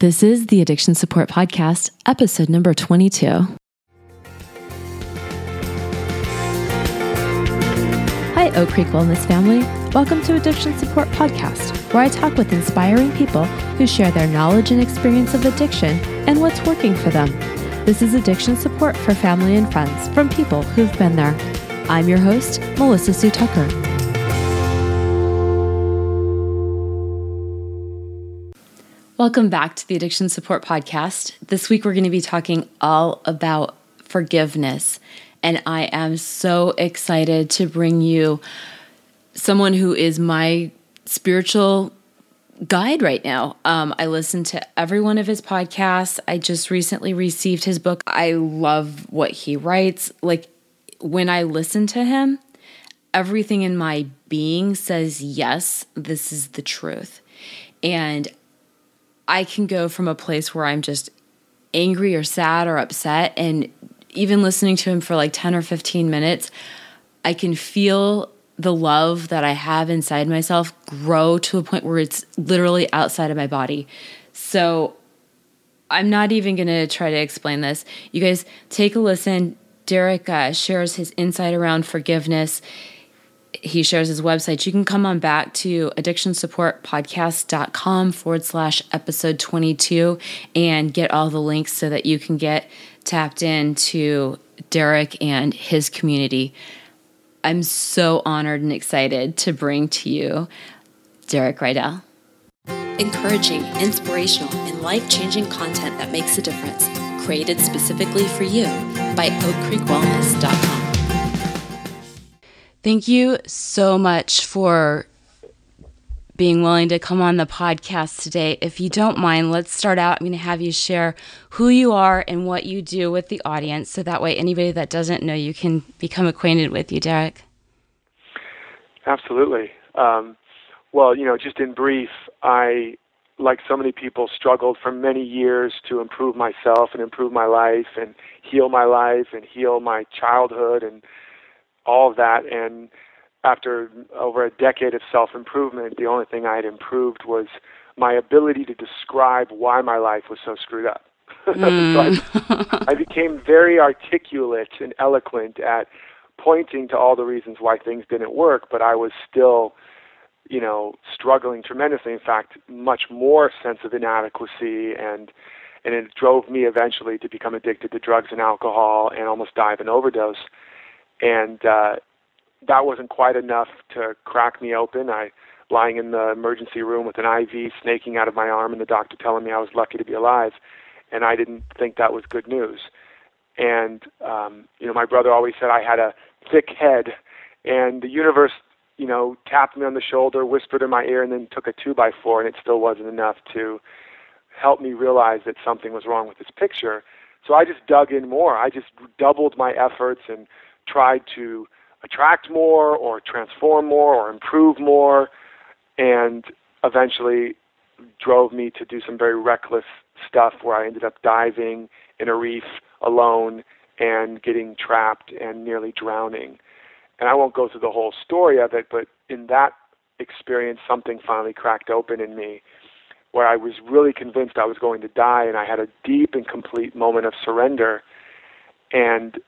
This is the Addiction Support Podcast, episode number 22. Hi, Oak Creek Wellness family. Welcome to Addiction Support Podcast, where I talk with inspiring people who share their knowledge and experience of addiction and what's working for them. This is addiction support for family and friends from people who've been there. I'm your host, Melissa Sue Tucker. Welcome back to the Addiction Support Podcast. This week we're going to be talking all about forgiveness. And I am so excited to bring you someone who is my spiritual guide right now. Um, I listen to every one of his podcasts. I just recently received his book. I love what he writes. Like when I listen to him, everything in my being says, yes, this is the truth. And I can go from a place where I'm just angry or sad or upset. And even listening to him for like 10 or 15 minutes, I can feel the love that I have inside myself grow to a point where it's literally outside of my body. So I'm not even going to try to explain this. You guys take a listen. Derek uh, shares his insight around forgiveness he shares his website. You can come on back to addictionsupportpodcast.com forward slash episode 22 and get all the links so that you can get tapped into Derek and his community. I'm so honored and excited to bring to you Derek Rydall. Encouraging, inspirational, and life changing content that makes a difference, created specifically for you by oakcreekwellness.com. Thank you so much for being willing to come on the podcast today. If you don't mind, let's start out. I'm going to have you share who you are and what you do with the audience so that way anybody that doesn't know you can become acquainted with you, Derek. Absolutely. Um, well, you know, just in brief, I, like so many people, struggled for many years to improve myself and improve my life and heal my life and heal my childhood and all of that. And after over a decade of self improvement, the only thing I had improved was my ability to describe why my life was so screwed up. Mm. so I, I became very articulate and eloquent at pointing to all the reasons why things didn't work, but I was still, you know, struggling tremendously. In fact, much more sense of inadequacy and and it drove me eventually to become addicted to drugs and alcohol and almost die of an overdose and uh, that wasn't quite enough to crack me open. I lying in the emergency room with an IV snaking out of my arm, and the doctor telling me I was lucky to be alive, and I didn't think that was good news. And um, you know, my brother always said I had a thick head, and the universe, you know, tapped me on the shoulder, whispered in my ear, and then took a two by four, and it still wasn't enough to help me realize that something was wrong with this picture. So I just dug in more. I just doubled my efforts and tried to attract more or transform more or improve more and eventually drove me to do some very reckless stuff where I ended up diving in a reef alone and getting trapped and nearly drowning. And I won't go through the whole story of it, but in that experience, something finally cracked open in me where I was really convinced I was going to die, and I had a deep and complete moment of surrender. And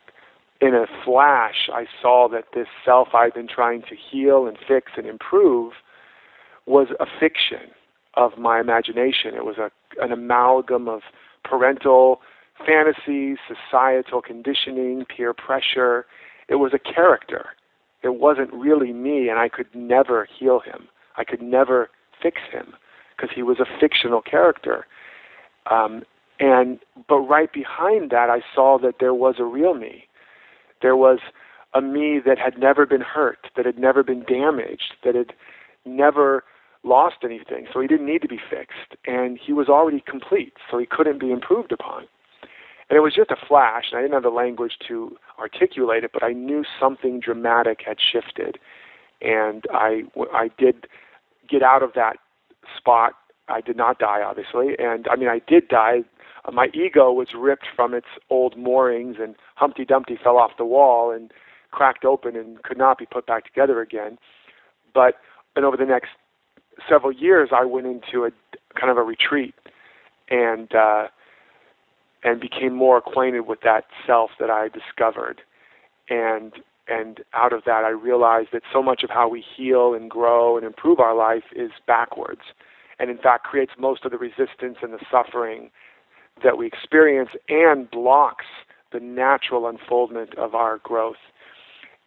in a flash, I saw that this self I'd been trying to heal and fix and improve was a fiction of my imagination. It was a, an amalgam of parental fantasies, societal conditioning, peer pressure. It was a character. It wasn't really me, and I could never heal him. I could never fix him because he was a fictional character. Um, and but right behind that, I saw that there was a real me there was a me that had never been hurt, that had never been damaged, that had never lost anything. So he didn't need to be fixed. And he was already complete, so he couldn't be improved upon. And it was just a flash, and I didn't have the language to articulate it, but I knew something dramatic had shifted. And I, I did get out of that spot. I did not die, obviously. And I mean, I did die my ego was ripped from its old moorings, and Humpty Dumpty fell off the wall and cracked open and could not be put back together again. But and over the next several years, I went into a kind of a retreat, and uh, and became more acquainted with that self that I discovered, and and out of that I realized that so much of how we heal and grow and improve our life is backwards, and in fact creates most of the resistance and the suffering that we experience and blocks the natural unfoldment of our growth.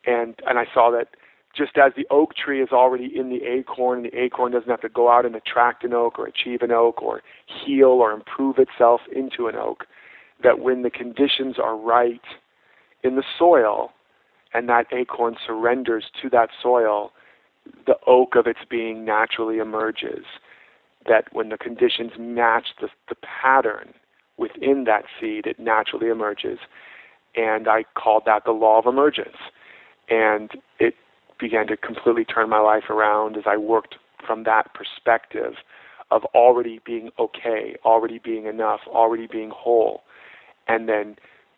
And and I saw that just as the oak tree is already in the acorn, the acorn doesn't have to go out and attract an oak or achieve an oak or heal or improve itself into an oak, that when the conditions are right in the soil and that acorn surrenders to that soil, the oak of its being naturally emerges. That when the conditions match the, the pattern within that seed, it naturally emerges. And I called that the law of emergence. And it began to completely turn my life around as I worked from that perspective of already being okay, already being enough, already being whole, and then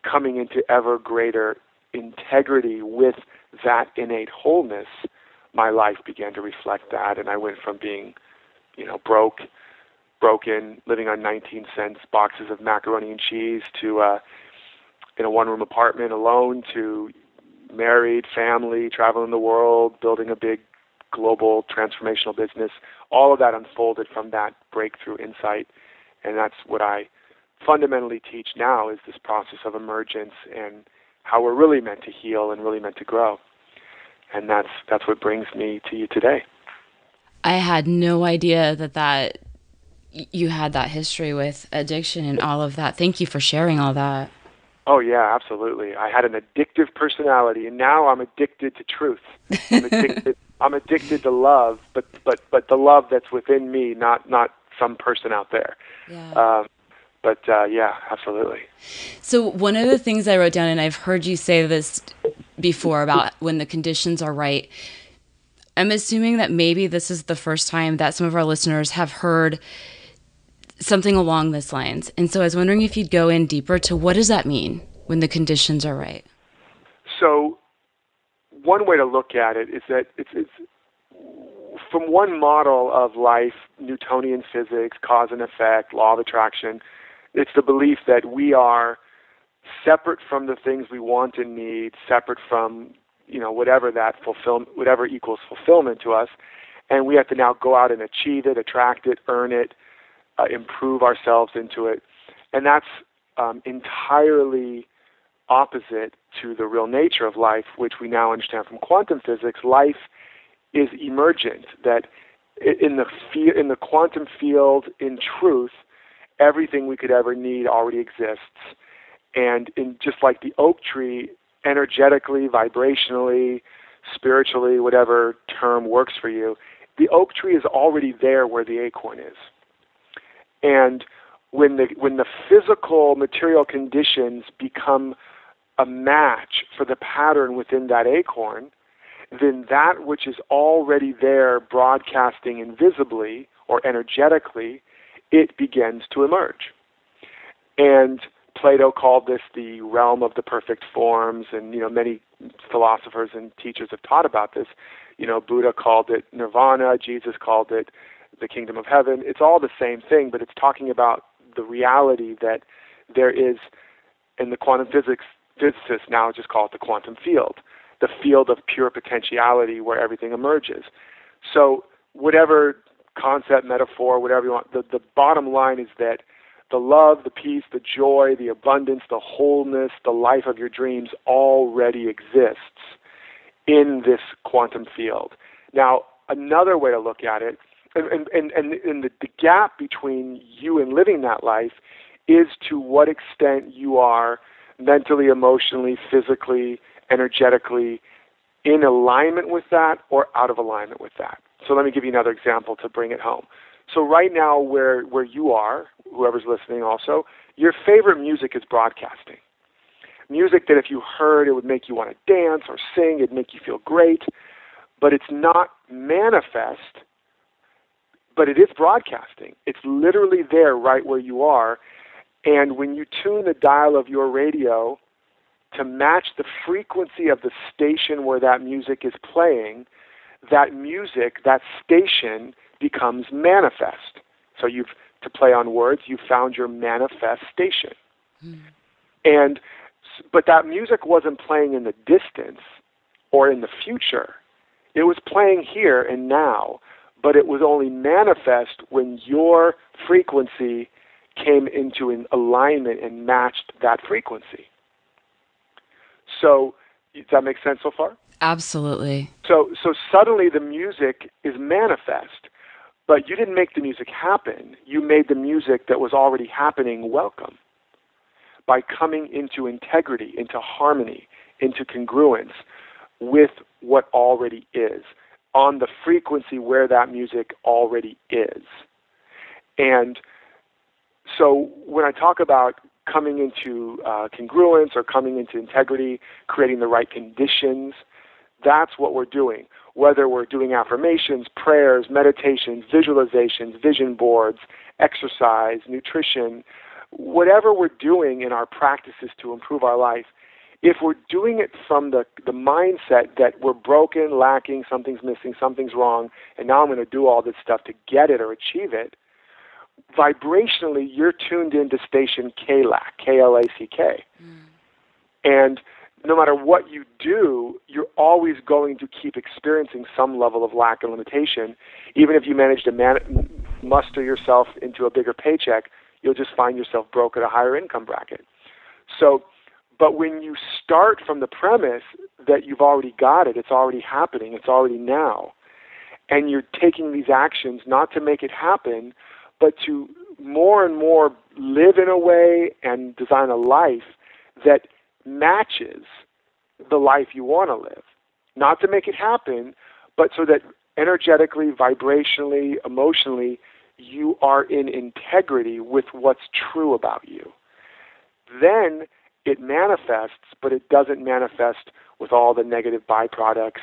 coming into ever greater integrity with that innate wholeness, my life began to reflect that, and I went from being, you know, broke, broken, living on 19 cents boxes of macaroni and cheese to uh, in a one-room apartment alone to married, family, traveling the world, building a big global transformational business. All of that unfolded from that breakthrough insight, and that's what I fundamentally teach now is this process of emergence and how we're really meant to heal and really meant to grow. And that's that's what brings me to you today. I had no idea that that you had that history with addiction and all of that. Thank you for sharing all that. Oh yeah, absolutely. I had an addictive personality, and now I'm addicted to truth. I'm addicted. I'm addicted to love, but but but the love that's within me, not not some person out there. Yeah. Um, but uh, yeah, absolutely. So one of the things I wrote down, and I've heard you say this before about when the conditions are right. I'm assuming that maybe this is the first time that some of our listeners have heard something along this lines. And so I was wondering if you'd go in deeper to what does that mean when the conditions are right? So one way to look at it is that it's, it's from one model of life, Newtonian physics, cause and effect, law of attraction, it's the belief that we are separate from the things we want and need, separate from you know whatever that fulfill whatever equals fulfillment to us, and we have to now go out and achieve it, attract it, earn it, uh, improve ourselves into it. And that's um, entirely opposite to the real nature of life, which we now understand from quantum physics. Life is emergent, that in the, in the quantum field, in truth, everything we could ever need already exists. And in just like the oak tree, energetically, vibrationally, spiritually, whatever term works for you, the oak tree is already there where the acorn is. And when the when the physical material conditions become a match for the pattern within that acorn, then that which is already there broadcasting invisibly or energetically, it begins to emerge. And Plato called this the realm of the perfect forms, and you know many philosophers and teachers have taught about this. You know, Buddha called it nirvana, Jesus called it the kingdom of heaven. It's all the same thing, but it's talking about the reality that there is, in the quantum physics, physicists now just call it the quantum field, the field of pure potentiality where everything emerges. So, whatever concept, metaphor, whatever you want, the, the bottom line is that the love, the peace, the joy, the abundance, the wholeness, the life of your dreams already exists in this quantum field. Now, another way to look at it and, and, and, and the, the gap between you and living that life is to what extent you are mentally, emotionally, physically, energetically in alignment with that or out of alignment with that. So let me give you another example to bring it home. So right now where where you are, whoever's listening also, your favorite music is broadcasting. Music that if you heard it would make you want to dance or sing, it'd make you feel great, but it's not manifest but it is broadcasting. It's literally there right where you are. And when you tune the dial of your radio to match the frequency of the station where that music is playing, that music, that station becomes manifest. So you've to play on words, you found your manifestation. Mm. And but that music wasn't playing in the distance or in the future. It was playing here and now, but it was only manifest when your frequency came into an alignment and matched that frequency. So, does that make sense so far? Absolutely. So, so suddenly the music is manifest, but you didn't make the music happen. You made the music that was already happening welcome by coming into integrity, into harmony, into congruence with what already is, on the frequency where that music already is. And so when I talk about coming into uh, congruence or coming into integrity, creating the right conditions, that's what we're doing. Whether we're doing affirmations, prayers, meditations, visualizations, vision boards, exercise, nutrition, whatever we're doing in our practices to improve our life, if we're doing it from the, the mindset that we're broken, lacking, something's missing, something's wrong, and now I'm going to do all this stuff to get it or achieve it, vibrationally, you're tuned into station KLACK, K L A C K. Mm. And no matter what you do, you're always going to keep experiencing some level of lack and limitation. Even if you manage to man- muster yourself into a bigger paycheck, you'll just find yourself broke at a higher income bracket. So, but when you start from the premise that you've already got it, it's already happening, it's already now, and you're taking these actions not to make it happen, but to more and more live in a way and design a life that matches the life you want to live. Not to make it happen, but so that energetically, vibrationally, emotionally, you are in integrity with what's true about you. Then it manifests, but it doesn't manifest with all the negative byproducts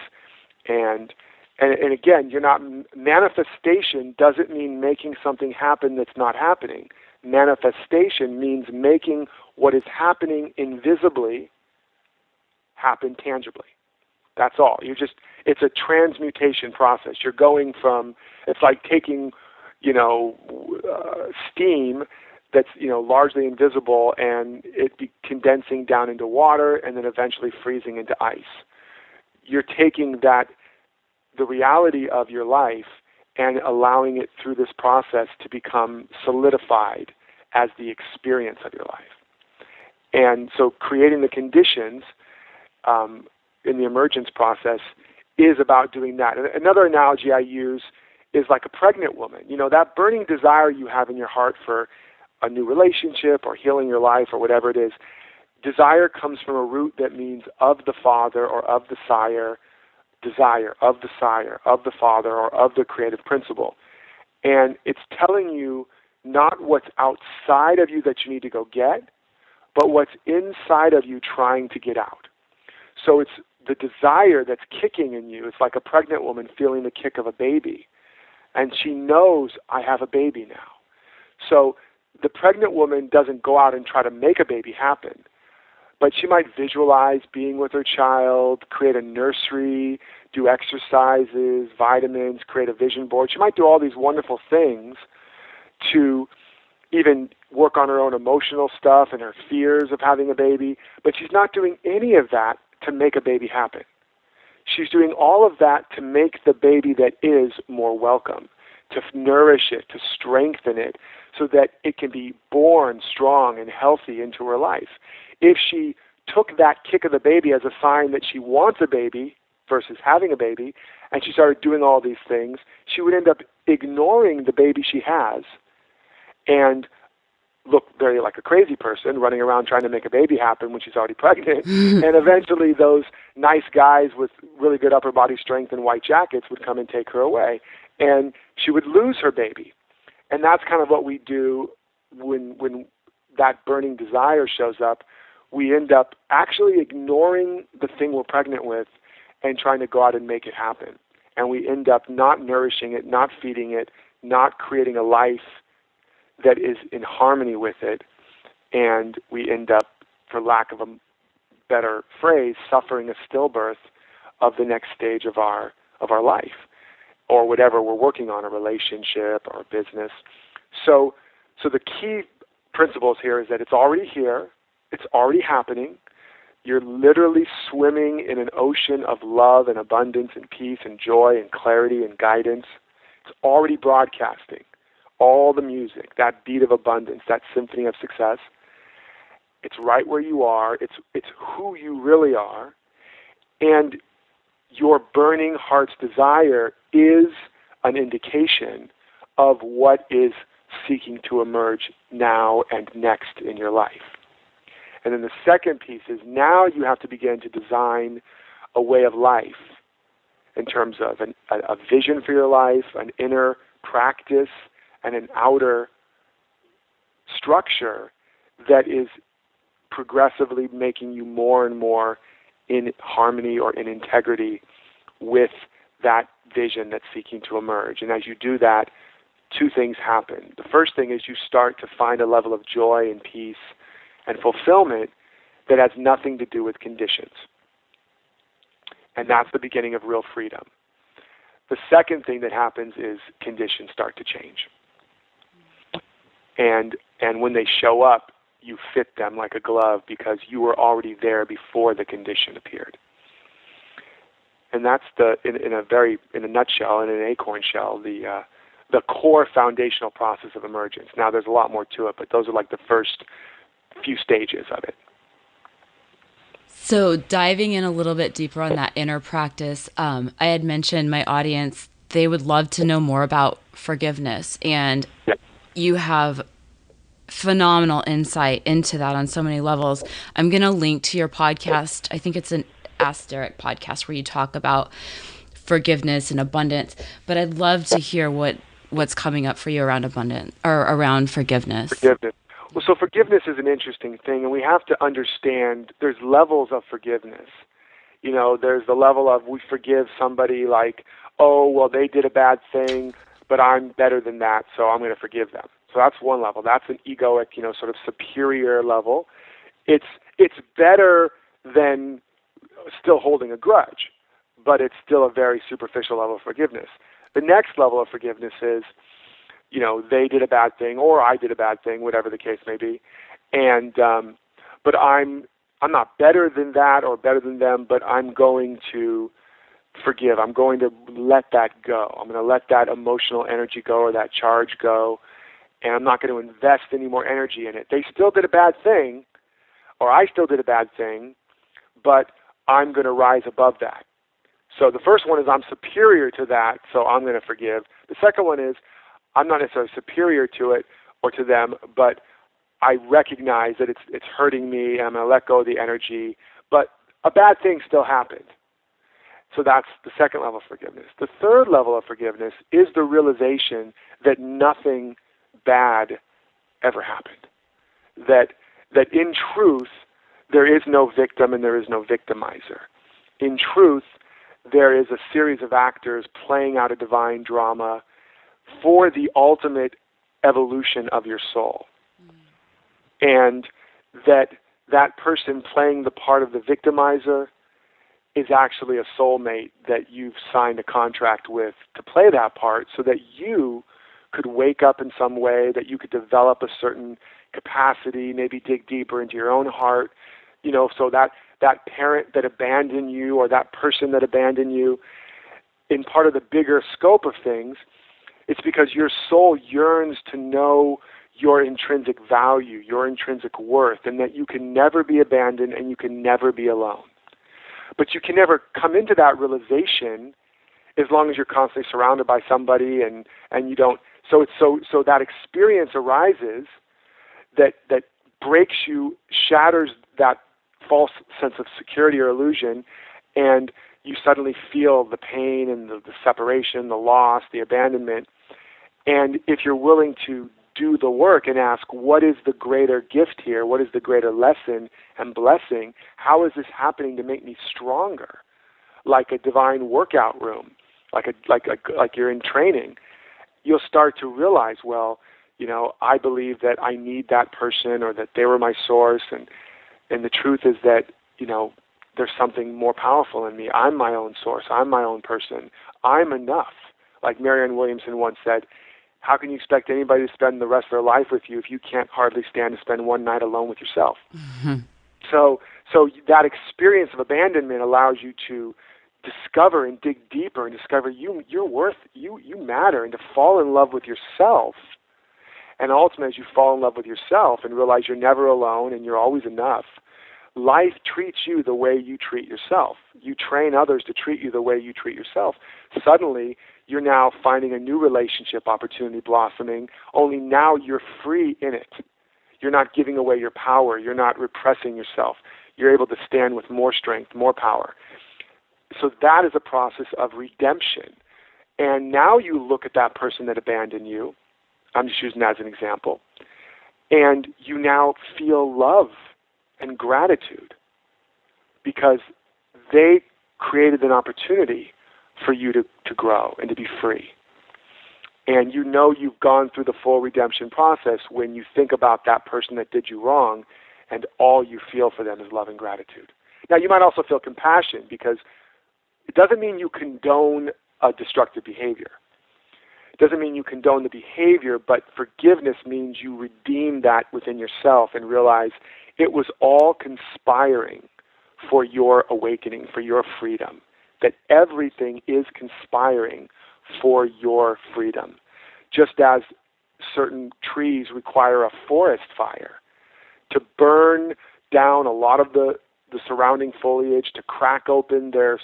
and and, and again, you're not manifestation doesn't mean making something happen that's not happening. Manifestation means making what is happening invisibly happen tangibly. That's all. You just it's a transmutation process. You're going from it's like taking, you know, uh, steam that's you know largely invisible and it be condensing down into water and then eventually freezing into ice. You're taking that the reality of your life and allowing it through this process to become solidified as the experience of your life. And so creating the conditions um, in the emergence process is about doing that. Another analogy I use is like a pregnant woman. You know, that burning desire you have in your heart for a new relationship or healing your life or whatever it is, desire comes from a root that means of the father or of the sire desire of the sire, of the father, or of the creative principle. And it's telling you not what's outside of you that you need to go get, but what's inside of you trying to get out. So it's the desire that's kicking in you. It's like a pregnant woman feeling the kick of a baby. And she knows, I have a baby now. So the pregnant woman doesn't go out and try to make a baby happen but she might visualize being with her child, create a nursery, do exercises, vitamins, create a vision board. She might do all these wonderful things to even work on her own emotional stuff and her fears of having a baby, but she's not doing any of that to make a baby happen. She's doing all of that to make the baby that is more welcome, to nourish it, to strengthen it, so that it can be born strong and healthy into her life if she took that kick of the baby as a sign that she wants a baby versus having a baby, and she started doing all these things, she would end up ignoring the baby she has and look very like a crazy person running around trying to make a baby happen when she's already pregnant. and eventually, those nice guys with really good upper body strength and white jackets would come and take her away. And she would lose her baby. And that's kind of what we do when, when that burning desire shows up we end up actually ignoring the thing we're pregnant with and trying to go out and make it happen. And we end up not nourishing it, not feeding it, not creating a life that is in harmony with it. And we end up, for lack of a better phrase, suffering a stillbirth of the next stage of our of our life or whatever we're working on, a relationship or business. So So the key principles here is that it's already here, it's already happening. You're literally swimming in an ocean of love and abundance and peace and joy and clarity and guidance. It's already broadcasting all the music, that beat of abundance, that symphony of success. It's right where you are. It's it's who you really are. And your burning heart's desire is an indication of what is seeking to emerge now and next in your life. And then the second piece is now you have to begin to design a way of life in terms of an, a, a vision for your life, an inner practice, and an outer structure that is progressively making you more and more in harmony or in integrity with that vision that's seeking to emerge. And as you do that, two things happen. The first thing is you start to find a level of joy and peace and fulfillment that has nothing to do with conditions. And that's the beginning of real freedom. The second thing that happens is conditions start to change. And and when they show up, you fit them like a glove because you were already there before the condition appeared. And that's the in, in a very in a nutshell, in an acorn shell, the uh, the core foundational process of emergence. Now there's a lot more to it, but those are like the first few stages of it. So diving in a little bit deeper on that inner practice, um, I had mentioned my audience they would love to know more about forgiveness, and you have phenomenal insight into that on so many levels. I'm going to link to your podcast. I think it's an Ask Derek podcast where you talk about forgiveness and abundance. But I'd love to hear what what's coming up for you around abundance or around forgiveness. Forgiveness. Well, so forgiveness is an interesting thing, and we have to understand there's levels of forgiveness. You know, there's the level of we forgive somebody like, oh, well, they did a bad thing, but I'm better than that, so I'm going to forgive them. So that's one level. That's an egoic, you know, sort of superior level. It's it's better than still holding a grudge, but it's still a very superficial level of forgiveness. The next level of forgiveness is, you know, they did a bad thing or I did a bad thing, whatever the case may be, and um, but I'm I'm not better than that or better than them, but I'm going to forgive. I'm going to let that go. I'm going to let that emotional energy go or that charge go, and I'm not going to invest any more energy in it. They still did a bad thing, or I still did a bad thing, but I'm going to rise above that. So the first one is I'm superior to that, so I'm going to forgive. The second one is I'm not necessarily superior to it or to them, but I recognize that it's it's hurting me and I'm going to let go of the energy, but a bad thing still happened. So that's the second level of forgiveness. The third level of forgiveness is the realization that nothing bad ever happened. That that in truth there is no victim and there is no victimizer. In truth, there is a series of actors playing out a divine drama for the ultimate evolution of your soul. Mm. And that that person playing the part of the victimizer is actually a soulmate that you've signed a contract with to play that part so that you could wake up in some way, that you could develop a certain capacity, maybe dig deeper into your own heart, you know, so that that parent that abandoned you or that person that abandoned you in part of the bigger scope of things, it's because your soul yearns to know your intrinsic value, your intrinsic worth, and that you can never be abandoned and you can never be alone. But you can never come into that realization as long as you're constantly surrounded by somebody and, and you don't so it's so so that experience arises that that breaks you, shatters that false sense of security or illusion, and you suddenly feel the pain and the, the separation, the loss, the abandonment. And if you're willing to do the work and ask, what is the greater gift here? What is the greater lesson and blessing? How is this happening to make me stronger? Like a divine workout room, like a like a, like you're in training. You'll start to realize, well, you know, I believe that I need that person or that they were my source and and the truth is that you know there's something more powerful in me. I'm my own source. I'm my own person. I'm enough. Like Marianne Williamson once said, how can you expect anybody to spend the rest of their life with you if you can't hardly stand to spend one night alone with yourself? Mm-hmm. So, so that experience of abandonment allows you to discover and dig deeper and discover you you're worth you you matter and to fall in love with yourself. And ultimately, as you fall in love with yourself and realize you're never alone and you're always enough, life treats you the way you treat yourself. You train others to treat you the way you treat yourself. Suddenly, you're now finding a new relationship opportunity blossoming, only now you're free in it. You're not giving away your power. You're not repressing yourself. You're able to stand with more strength, more power. So that is a process of redemption. And now you look at that person that abandoned you. I'm just using that as an example. And you now feel love and gratitude because they created an opportunity for you to, to grow and to be free. And you know you've gone through the full redemption process when you think about that person that did you wrong and all you feel for them is love and gratitude. Now, you might also feel compassion because it doesn't mean you condone a destructive behavior. It doesn't mean you condone the behavior, but forgiveness means you redeem that within yourself and realize it was all conspiring for your awakening, for your freedom. That everything is conspiring for your freedom. Just as certain trees require a forest fire to burn down a lot of the, the surrounding foliage, to crack open their,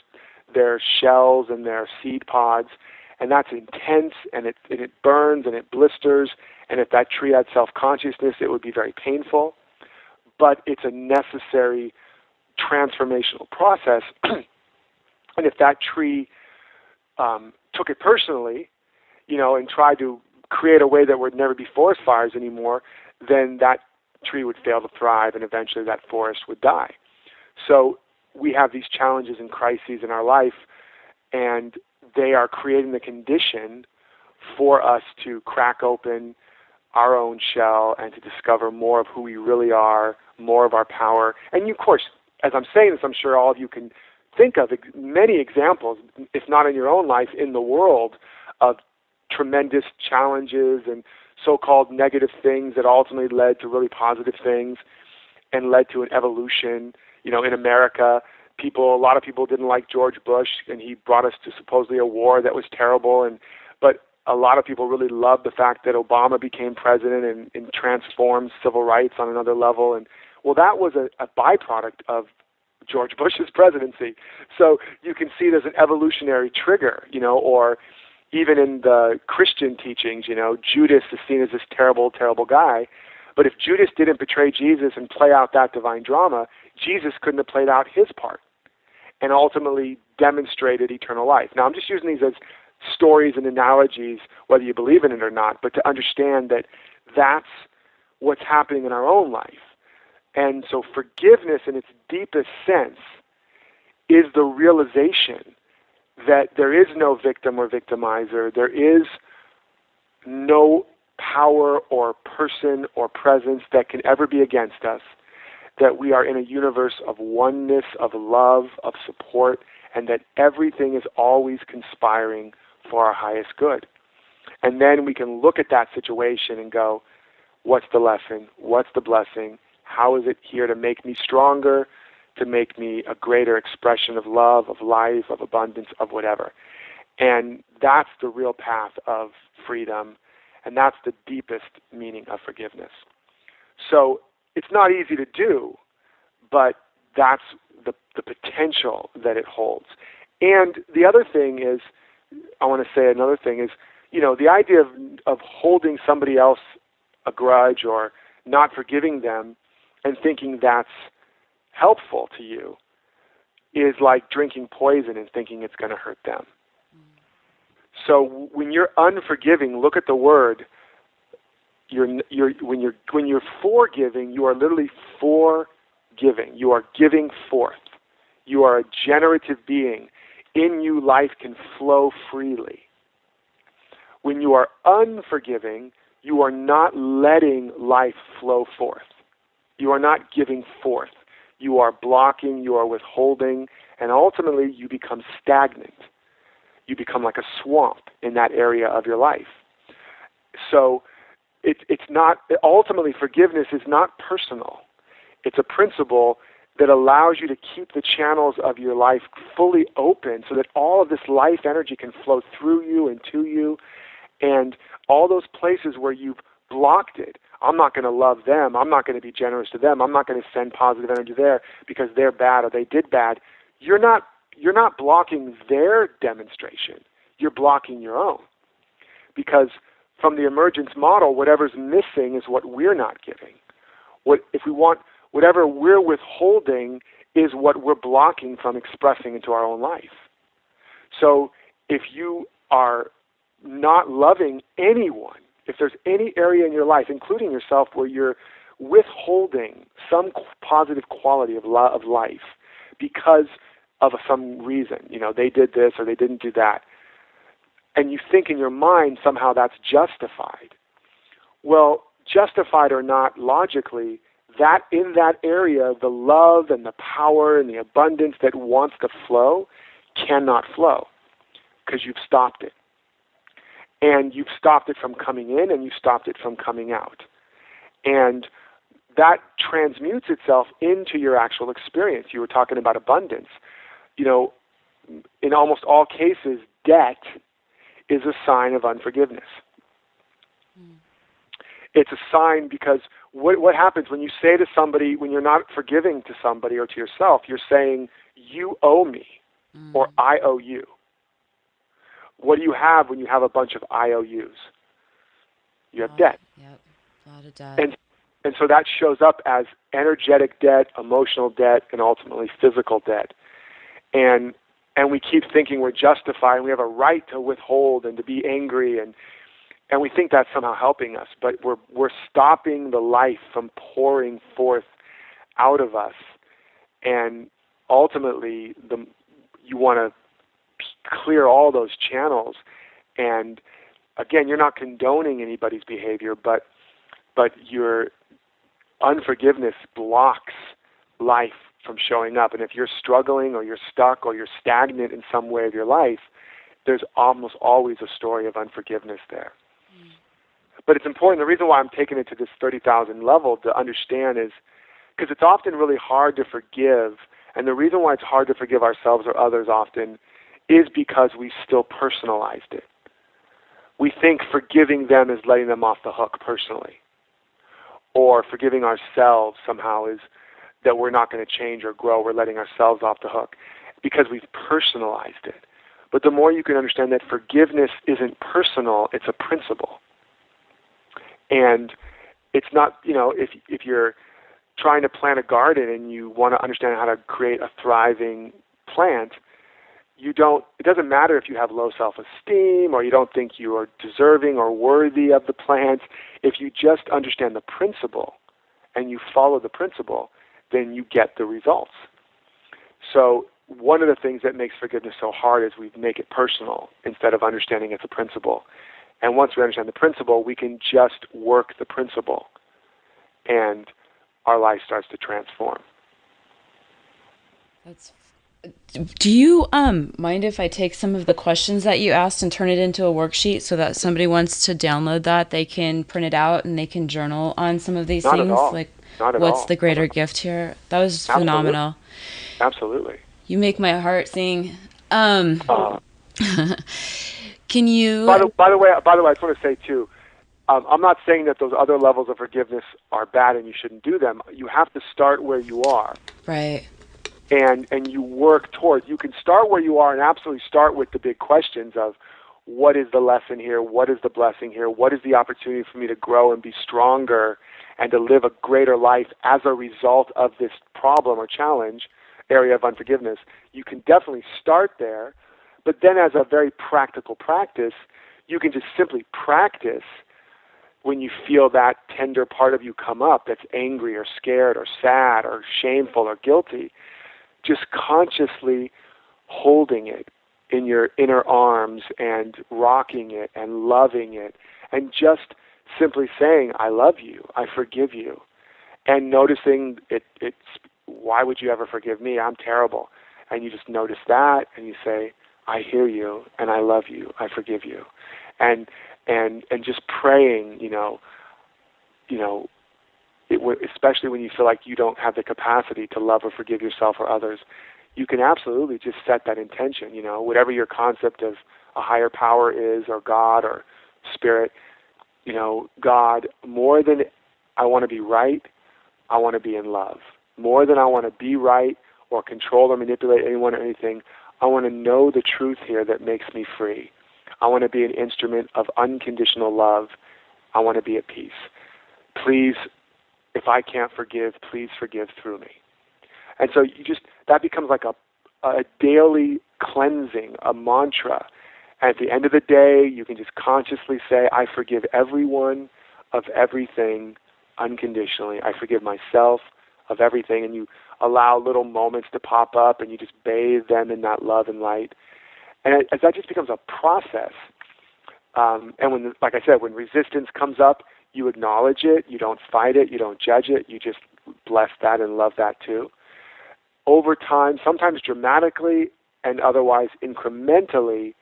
their shells and their seed pods. And that's intense and it, and it burns and it blisters. And if that tree had self consciousness, it would be very painful. But it's a necessary transformational process. and if that tree um, took it personally, you know, and tried to create a way that would never be forest fires anymore, then that tree would fail to thrive and eventually that forest would die. So we have these challenges and crises in our life, and they are creating the condition for us to crack open our own shell and to discover more of who we really are, more of our power. And of course, as I'm saying this, I'm sure all of you can think of many examples, if not in your own life, in the world of tremendous challenges and so-called negative things that ultimately led to really positive things and led to an evolution. You know, in America, people, a lot of people didn't like George Bush, and he brought us to supposedly a war that was terrible. And but a lot of people really loved the fact that Obama became president and, and transformed civil rights on another level. And well, that was a, a byproduct of George Bush's presidency. So you can see there's an evolutionary trigger, you know, or even in the Christian teachings, you know, Judas is seen as this terrible, terrible guy. But if Judas didn't betray Jesus and play out that divine drama, Jesus couldn't have played out his part and ultimately demonstrated eternal life. Now, I'm just using these as stories and analogies, whether you believe in it or not, but to understand that that's what's happening in our own life. And so, forgiveness in its deepest sense is the realization that there is no victim or victimizer, there is no power or person or presence that can ever be against us, that we are in a universe of oneness, of love, of support, and that everything is always conspiring for our highest good. And then we can look at that situation and go, what's the lesson? What's the blessing? How is it here to make me stronger, to make me a greater expression of love, of life, of abundance, of whatever. And that's the real path of freedom, and that's the deepest meaning of forgiveness. So it's not easy to do, but that's the, the potential that it holds. And the other thing is, I want to say another thing is, you know, the idea of, of holding somebody else a grudge or not forgiving them and thinking that's helpful to you is like drinking poison and thinking it's going to hurt them. Mm. So when you're unforgiving, look at the word. You're, you're, when you're when you're forgiving, you are literally forgiving. You are giving forth. You are a generative being. In you, life can flow freely. When you are unforgiving, you are not letting life flow forth. You are not giving forth you are blocking, you are withholding, and ultimately you become stagnant. You become like a swamp in that area of your life. so it, it's not ultimately forgiveness is not personal. It's a principle that allows you to keep the channels of your life fully open so that all of this life energy can flow through you and to you and all those places where you've blocked it. I'm not going to love them. I'm not going to be generous to them. I'm not going to send positive energy there because they're bad or they did bad. You're not you're not blocking their demonstration. You're blocking your own. Because from the emergence model, whatever's missing is what we're not giving. What if we want whatever we're withholding is what we're blocking from expressing into our own life. So if you are not loving anyone, if there's any area in your life, including yourself, where you're withholding some positive quality of, of life because of some reason, you know, they did this or they didn't do that, and you think in your mind somehow that's justified. Well, justified or not logically, that in that area, the love and the power and the abundance that wants to flow cannot flow because you've stopped it. And you've stopped it from coming in and you've stopped it from coming out. And that transmutes itself into your actual experience. You were talking about abundance. You know, in almost all cases, debt is a sign of unforgiveness. Mm. It's a sign because what, what happens when you say to somebody, when you're not forgiving to somebody or to yourself, you're saying, You owe me, mm. or I owe you. What do you have when you have a bunch of IOUs? You have oh, debt. Yep, a lot of debt. And, and so that shows up as energetic debt, emotional debt, and ultimately physical debt. And and we keep thinking we're justified and we have a right to withhold and to be angry and and we think that's somehow helping us, but we're we're stopping the life from pouring forth out of us, and ultimately, the you want to clear all those channels, and again, you're not condoning anybody's behavior, but but your unforgiveness blocks life from showing up, and if you're struggling or you're stuck or you're stagnant in some way of your life, there's almost always a story of unforgiveness there. Mm. But it's important. The reason why I'm taking it to this 30,000 level to understand is because it's often really hard to forgive. And the reason why it's hard to forgive ourselves or others often is because we still personalized it. We think forgiving them is letting them off the hook personally. Or forgiving ourselves somehow is that we're not going to change or grow. We're letting ourselves off the hook because we've personalized it. But the more you can understand that forgiveness isn't personal, it's a principle and it's not you know if if you're trying to plant a garden and you want to understand how to create a thriving plant you don't it doesn't matter if you have low self-esteem or you don't think you are deserving or worthy of the plant if you just understand the principle and you follow the principle then you get the results so one of the things that makes forgiveness so hard is we make it personal instead of understanding it's a principle and once we understand the principle, we can just work the principle, and our life starts to transform. That's. Do you um mind if I take some of the questions that you asked and turn it into a worksheet so that somebody wants to download that they can print it out and they can journal on some of these Not things? Like what's all. the greater gift here? That was Absolutely. phenomenal. Absolutely. You make my heart sing. Um. Uh. Can you? By the, by the way, by the way, I just want to say too. Um, I'm not saying that those other levels of forgiveness are bad and you shouldn't do them. You have to start where you are. Right. And and you work towards. You can start where you are and absolutely start with the big questions of what is the lesson here? What is the blessing here? What is the opportunity for me to grow and be stronger and to live a greater life as a result of this problem or challenge area of unforgiveness? You can definitely start there but then, as a very practical practice, you can just simply practice when you feel that tender part of you come up that's angry or scared or sad or shameful or guilty, just consciously holding it in your inner arms and rocking it and loving it and just simply saying, I love you, I forgive you. And noticing it, it's, why would you ever forgive me? I'm terrible. And you just notice that and you say, I hear you and I love you. I forgive you. And and and just praying, you know, you know, it, especially when you feel like you don't have the capacity to love or forgive yourself or others, you can absolutely just set that intention. You know, whatever your concept of a higher power is, or God, or spirit, you know, God, more than I want to be right, I want to be in love. More than I want to be right or control or manipulate anyone or anything, I want to know the truth here that makes me free. I want to be an instrument of unconditional love. I want to be at peace. Please, if I can't forgive, please forgive through me. And so you just, that becomes like a, a daily cleansing, a mantra. At the end of the day, you can just consciously say, I forgive everyone of everything unconditionally. I forgive myself of everything. And you allow little moments to pop up and you just bathe them in that love and light. And as that just becomes a process, um, and when, like I said, when resistance comes up, you acknowledge it, you don't fight it, you don't judge it, you just bless that and love that too. Over time, sometimes dramatically and otherwise incrementally,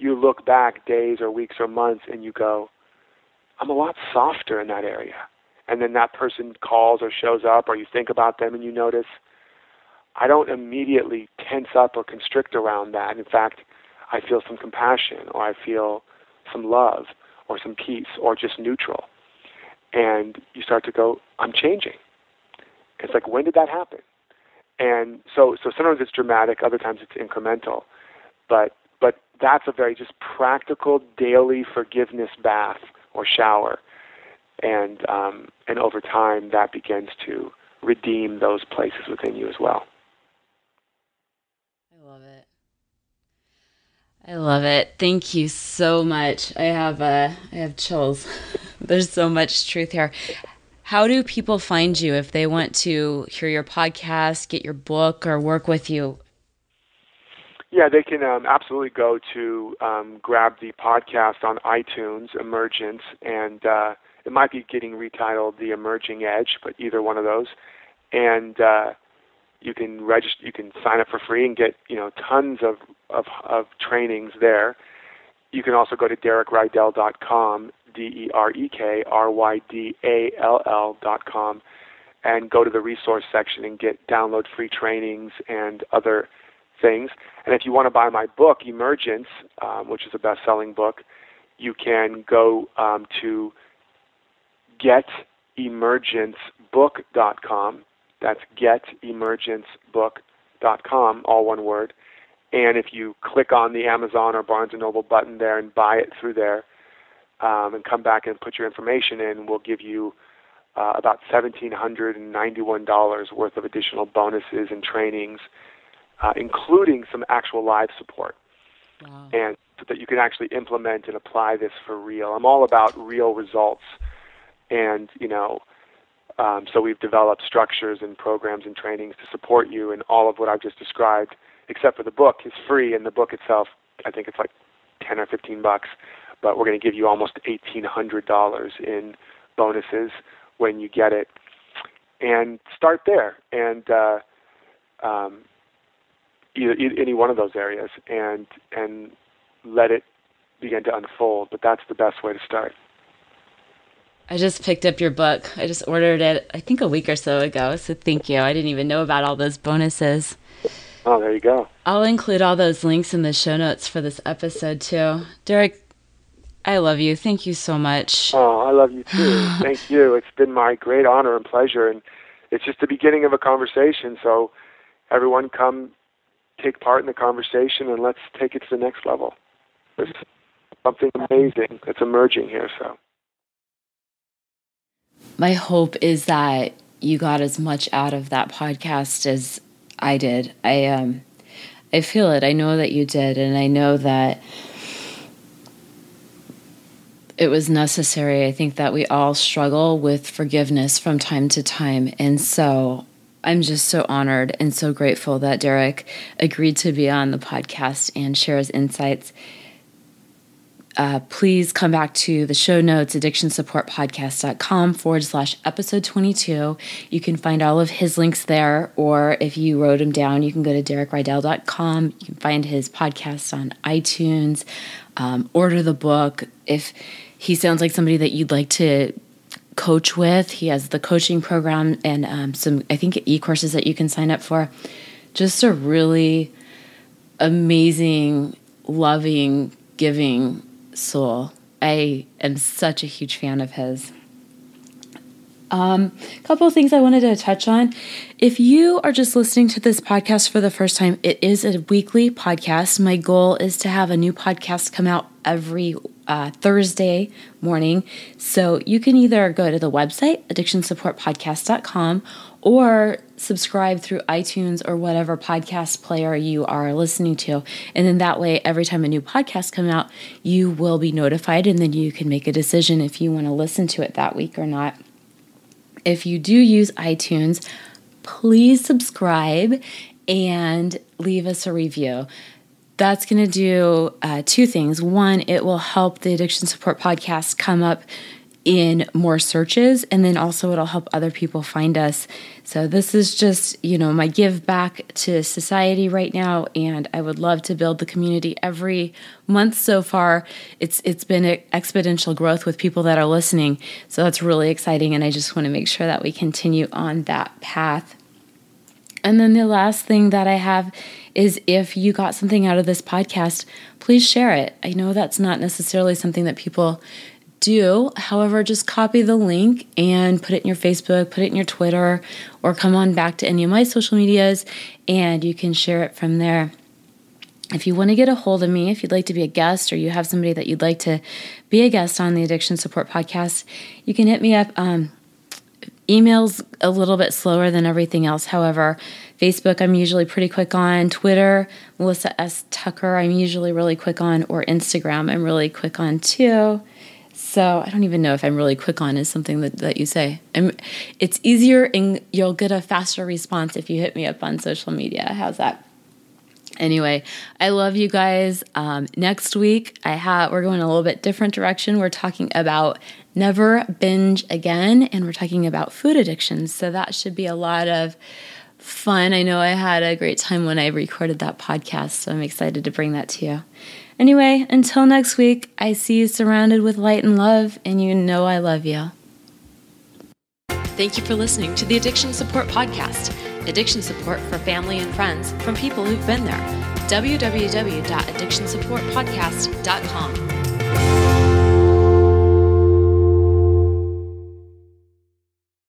you look back days or weeks or months and you go, I'm a lot softer in that area. And then that person calls or shows up, or you think about them and you notice, I don't immediately tense up or constrict around that. In fact, I feel some compassion or I feel some love or some peace or just neutral. And you start to go, I'm changing. It's like, when did that happen? And so, so sometimes it's dramatic, other times it's incremental. But, but that's a very just practical daily forgiveness bath or shower. And, um, and over time, that begins to redeem those places within you as well. I love it. I love it. Thank you so much. I have uh, I have chills. There's so much truth here. How do people find you if they want to hear your podcast, get your book, or work with you? Yeah, they can um, absolutely go to um, grab the podcast on iTunes, Emergence, and uh, it might be getting retitled The Emerging Edge, but either one of those. And uh, you can register you can sign up for free and get you know tons of of, of trainings there you can also go to derekrydall.com d-e-r-e-k-r-y-d-a-l-l dot com and go to the resource section and get download free trainings and other things and if you want to buy my book emergence um, which is a best-selling book you can go um, to getemergencebook.com that's getemergencebook.com, all one word. And if you click on the Amazon or Barnes & Noble button there and buy it through there um, and come back and put your information in, we'll give you uh, about $1,791 worth of additional bonuses and trainings, uh, including some actual live support. Wow. And so that you can actually implement and apply this for real. I'm all about real results. And, you know, um, so we've developed structures and programs and trainings to support you, and all of what I've just described, except for the book, is free. And the book itself, I think it's like ten or fifteen bucks, but we're going to give you almost eighteen hundred dollars in bonuses when you get it. And start there, and uh, um, either, any one of those areas, and and let it begin to unfold. But that's the best way to start. I just picked up your book. I just ordered it, I think, a week or so ago. So thank you. I didn't even know about all those bonuses. Oh, there you go. I'll include all those links in the show notes for this episode, too. Derek, I love you. Thank you so much. Oh, I love you too. Thank you. It's been my great honor and pleasure. And it's just the beginning of a conversation. So, everyone, come take part in the conversation and let's take it to the next level. There's something amazing that's emerging here. So my hope is that you got as much out of that podcast as I did. I um I feel it. I know that you did and I know that it was necessary. I think that we all struggle with forgiveness from time to time. And so I'm just so honored and so grateful that Derek agreed to be on the podcast and share his insights uh, please come back to the show notes, addictionsupportpodcast.com forward slash episode 22. You can find all of his links there, or if you wrote them down, you can go to derekrydall.com. You can find his podcast on iTunes, um, order the book. If he sounds like somebody that you'd like to coach with, he has the coaching program and um, some, I think, e courses that you can sign up for. Just a really amazing, loving, giving soul. I am such a huge fan of his. Um, a couple of things I wanted to touch on. If you are just listening to this podcast for the first time, it is a weekly podcast. My goal is to have a new podcast come out every uh, Thursday morning. So you can either go to the website, addictionsupportpodcast.com, or subscribe through iTunes or whatever podcast player you are listening to. And then that way, every time a new podcast comes out, you will be notified and then you can make a decision if you want to listen to it that week or not. If you do use iTunes, please subscribe and leave us a review. That's going to do uh, two things. One, it will help the Addiction Support Podcast come up in more searches and then also it'll help other people find us. So this is just, you know, my give back to society right now and I would love to build the community every month so far. It's it's been exponential growth with people that are listening. So that's really exciting and I just want to make sure that we continue on that path. And then the last thing that I have is if you got something out of this podcast, please share it. I know that's not necessarily something that people do. However, just copy the link and put it in your Facebook, put it in your Twitter, or come on back to any of my social medias and you can share it from there. If you want to get a hold of me, if you'd like to be a guest or you have somebody that you'd like to be a guest on the Addiction Support Podcast, you can hit me up. Um, email's a little bit slower than everything else. However, Facebook, I'm usually pretty quick on. Twitter, Melissa S. Tucker, I'm usually really quick on. Or Instagram, I'm really quick on too. So I don't even know if I'm really quick on is something that, that you say. I'm, it's easier and you'll get a faster response if you hit me up on social media. How's that? Anyway, I love you guys. Um, next week, I have we're going a little bit different direction. We're talking about never binge again, and we're talking about food addictions. So that should be a lot of fun. I know I had a great time when I recorded that podcast, so I'm excited to bring that to you. Anyway, until next week, I see you surrounded with light and love, and you know I love you. Thank you for listening to the Addiction Support Podcast. Addiction support for family and friends from people who've been there. www.addictionsupportpodcast.com.